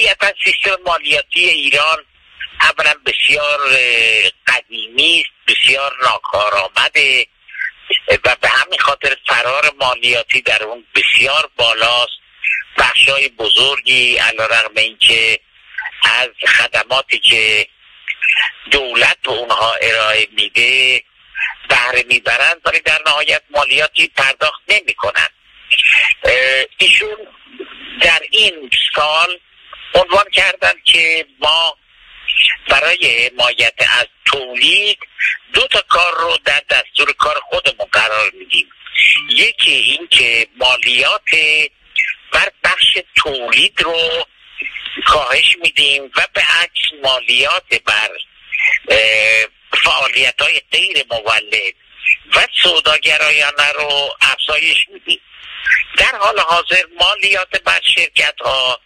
طبیعتا سیستم مالیاتی ایران اولا بسیار قدیمی است بسیار ناکارآمده و به همین خاطر فرار مالیاتی در اون بسیار بالاست. بخشای بزرگی علا اینکه از خدماتی که دولت به اونها ارائه میده بهره می‌برند ولی در نهایت مالیاتی پرداخت نمی‌کنند. ایشون در این سال عنوان کردن که ما برای حمایت از تولید دو تا کار رو در دستور کار خودمون قرار میدیم. یکی این که مالیات بر بخش تولید رو کاهش میدیم و به عکس مالیات بر فعالیت های غیر مولد و سوداگرایانه رو افزایش میدیم. در حال حاضر مالیات بر شرکت ها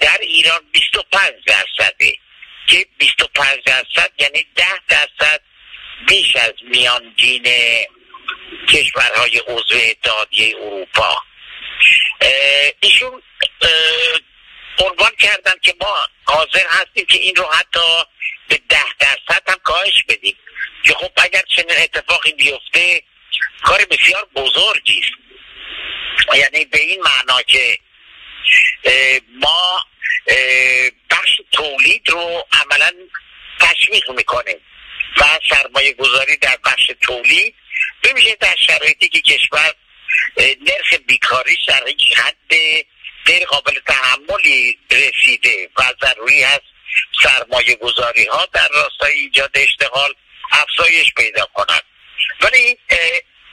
در ایران 25 درصده. که 25 درصد یعنی 10 درصد بیش از میانگین کشورهای عضو اتحادیه اروپا. ایشون عنوان کردن که ما حاضر هستیم که این رو حتی به ده درصد هم کاهش بدیم. که خب اگر چنین اتفاقی بیفته کار بسیار بزرگی است. یعنی به این معنا که ما بخش تولید رو عملا تشویق می‌کنه و سرمایه گذاری در بخش تولید بمیشه در شرایطی که کشور نرخ بیکاریش در یک حد غیر قابل تحملی رسیده و ضروری هست سرمایه گذاری ها در راستای ایجاد اشتغال افزایش پیدا کنند ولی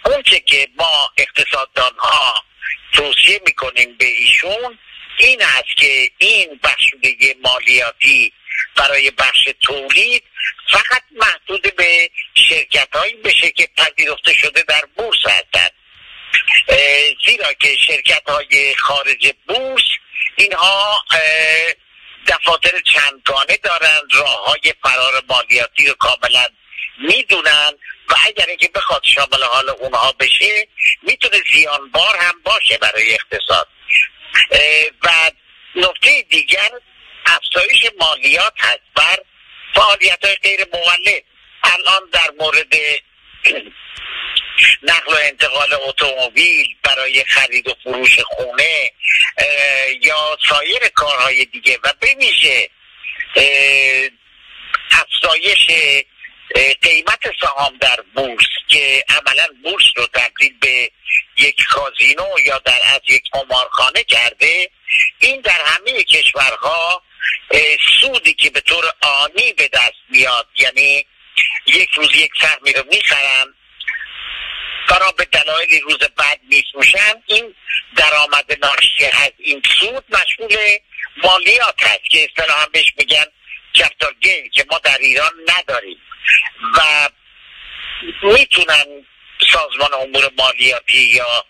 اونچه که ما اقتصاددان ها توصیه می‌کنیم به ایشون این است که این بخشودگی مالیاتی برای بخش تولید فقط محدود به شرکت هایی بشه که پذیرفته شده در بورس هستند. زیرا که شرکت های خارج بورس اینها دفاتر چندگانه دارند راه های فرار مالیاتی رو کاملا می‌دونن. و اگر اینکه بخواد شامل حال اونها بشه می‌تونه زیانبار هم باشه برای اقتصاد. و نکته دیگر افزایش مالیات هست بر فعالیت های غیر مولد. الان در مورد نقل و انتقال اتومبیل برای خرید و فروش خونه یا سایر کارهای دیگه. و بمیشه افزایش قیمت سهام در بورس که عملا بورس رو تبدیل به یک کازینو یا در از یک قمارخانه کرده این در همه کشورها سودی که به طور آنی به دست میاد یعنی یک روز یک سهمی رو می‌خرن برای به دلایلی روز بعد میفروشن این درآمد ناشی از این سود مشمول مالیات هست که اصطلاحا بهش میگن کپیتال گین که ما در ایران نداریم. و می‌تونن سازمان امور مالیاتی یا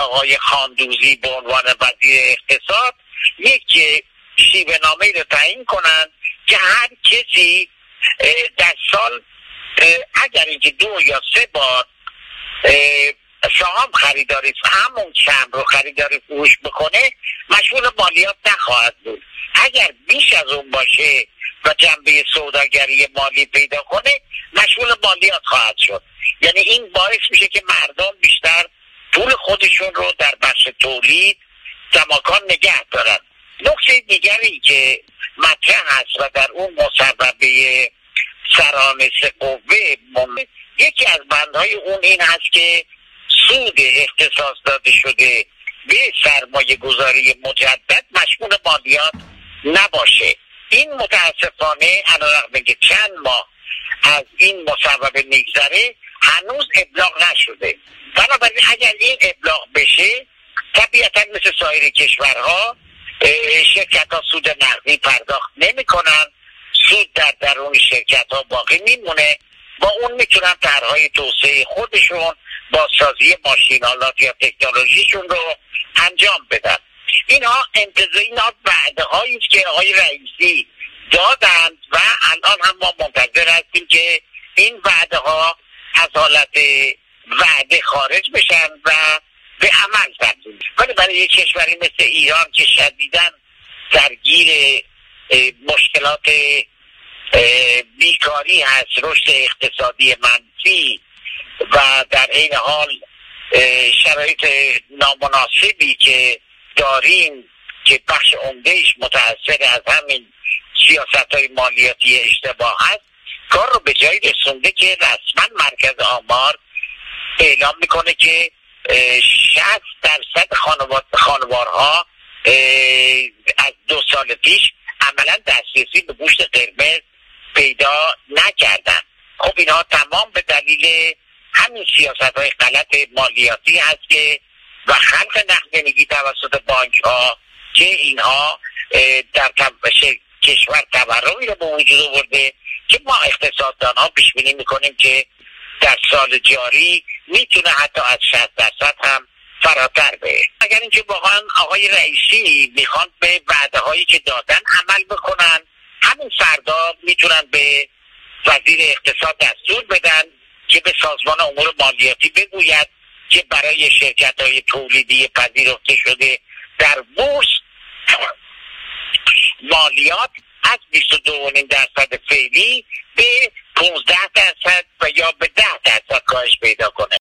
آقای خاندوزی به عنوان وزیر اقتصاد یک شیوه نامه رو تعیین کنند که هر کسی در سال اگر اینکه دو یا سه بار سهام خریداری همون کم رو خریداری فروش بکنه مشغول مالیات نخواهد بود. اگر بیش از اون باشه و جنبه سوداگری مالی پیدا کنه مشغول مالیات خواهد شد. یعنی این باعث میشه که مردم بیشتر پول خودشون رو در بخش تولید کماکان نگه دارن. نکته دیگری که مطرح هست و در اون مصوبه سرانس قوه یکی از بندهای اون این هست که سود اختصاص داده شده به سرمایه گذاری مجدد مشمول مالیات نباشه. این متاسفانه علیرغم که چند ماه از این مصوبه میگذره هنوز ابلاغ نشده. بنابراین اگر این ابلاغ بشه طبیعتا مثل سایر کشورها شرکت ها سود نقدی پرداخت نمی کنن سود در درون شرکت ها باقی میمونه. با اون می‌تونن طرحهای توسعه خودشون با سازی ماشینالات یا تکنولوژیشون رو انجام بدن. اینها انتظار اینا وعده هایی که آقای رئیسی دادند و الان هم ما منتظر هستیم که این وعده ها از حالت وعده خارج بشن و به عمل تبدیل ولی برای یک کشوری مثل ایران که درگیر درگیر مشکلات بیکاری هست رشد اقتصادی منفی و در این حال شرایط نامناسبی که داریم که بخش عمدهش متاثر از همین سیاست های مالیاتی اشتباه هست کار رو به جایی رسونده که رسما مرکز آمار اعلام می‌کنه که 60 درصد خانوارها از دو سال پیش عملا دسترسی به گوشت قرمز پیدا نکردن خب اینها تمام به دلیل همین سیاست های غلط مالیاتی هست که و خلق نقدینگی توسط بانک ها که اینها در کشور تورمی رو به وجود آورده که ما اقتصاددان ها پیش بینی می‌کنیم که در سال جاری می‌تونه حتی از 60 درصد هم فراتر به اگر اینکه واقعا آقای رئیسی می‌خوان به وعده هایی که دادن عمل بکنن همین فردا می‌تونن به وزیر اقتصاد دستور بدن که به سازمان امور مالیاتی بگوید که برای شرکت های تولیدی پذیرفته شده در بورس مالیات از 22.5 درصد فعلی به 15 درصد و یا به 10 درصد کاهش پیدا کنه.